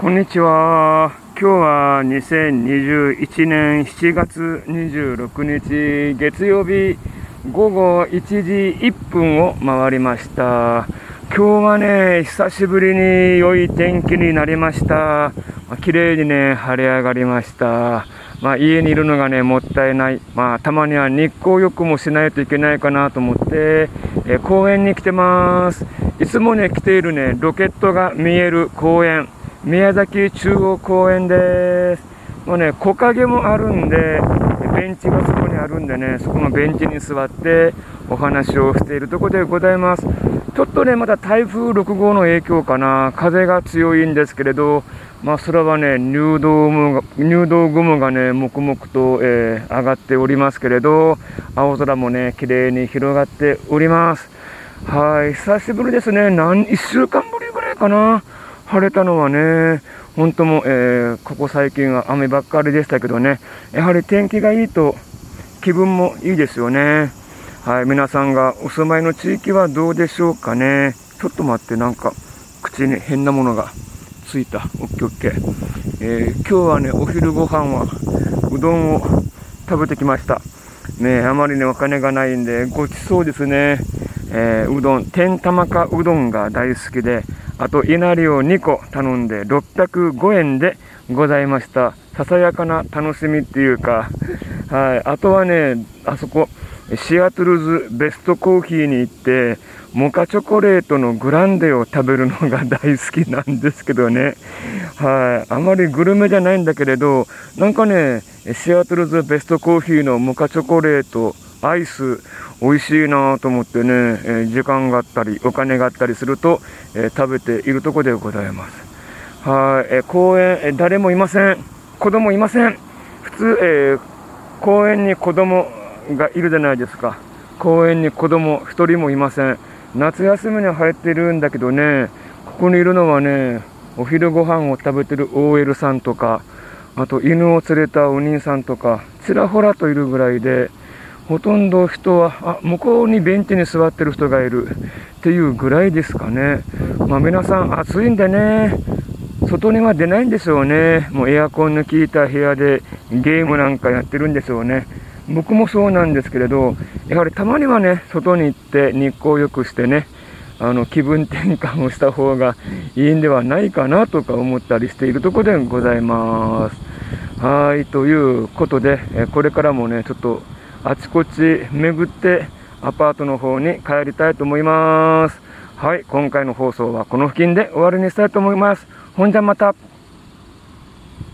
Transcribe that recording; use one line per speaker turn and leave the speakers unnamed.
こんにちは。今日は2021年7月26日月曜日午後1時1分を回りました。今日はね、久しぶりに良い天気になりました。まあ綺麗にね、晴れ上がりました。まあ、家にいるのがね、もったいない。まあ、たまには日光浴もしないといけないかなと思って、え公園に来てます。いつもね、来ているね、ロケットが見える公園。宮崎中央公園です。もうね、木陰もあるんで、ベンチがそこにあるんでね、そこのベンチに座ってお話をしているところでございます。ちょっとね、まだ台風6号の影響かな、風が強いんですけれど、まあ、空はね、入道雲が入道雲がね、黙々と、えー上がっておりますけれど、青空もね、綺麗に広がっております。はい、久しぶりですね。何、1週間ぶりぐらいかな。晴れたのはね、本当も、えーここ最近は雨ばっかりでしたけどね、やはり天気がいいと気分もいいですよね。はい、皆さんがお住まいの地域はどうでしょうかね。ちょっと待って、なんか、口に変なものがついた。オッケーオッケー。えー今日はね、お昼ご飯はうどんを食べてきました。ねあまりね、お金がないんで、ごちそうですね。えーうどん、天玉かうどんが大好きで、あと、稲荷を2個頼んで、605円でございました。ささやかな楽しみっていうか、はい。あとはね、あそこ、シアトルズベストコーヒーに行って、モカチョコレートのグランデを食べるのが大好きなんですけどね。はい。あまりグルメじゃないんだけれど、なんかね、シアトルズベストコーヒーのモカチョコレート、アイス、美味しいなと思ってね、えー時間があったり、お金があったりすると、えー食べているところでございます。はい、えー公園、えー誰もいません。子供いません。普通、えー公園に子供がいるじゃないですか。公園に子供一人もいません。夏休みに入ってるんだけどね、ここにいるのはね、お昼ご飯を食べてる OL さんとか、あと犬を連れたお兄さんとか、ちらほらといるぐらいで、ほとんど人は、あ、向こうにベンチに座ってる人がいるっていうぐらいですかね。まあ皆さん暑いんでね、外には出ないんでしょうね。もうエアコンの効いた部屋でゲームなんかやってるんでしょうね。僕もそうなんですけれど、やはりたまにはね、外に行って日光浴してね、あの気分転換をした方がいいんではないかなとか思ったりしているところでございます。はい、ということで、これからもね、ちょっとあちこち巡ってアパートの方に帰りたいと思います。はい、今回の放送はこの付近で終わりにしたいと思います。ほんじゃまた。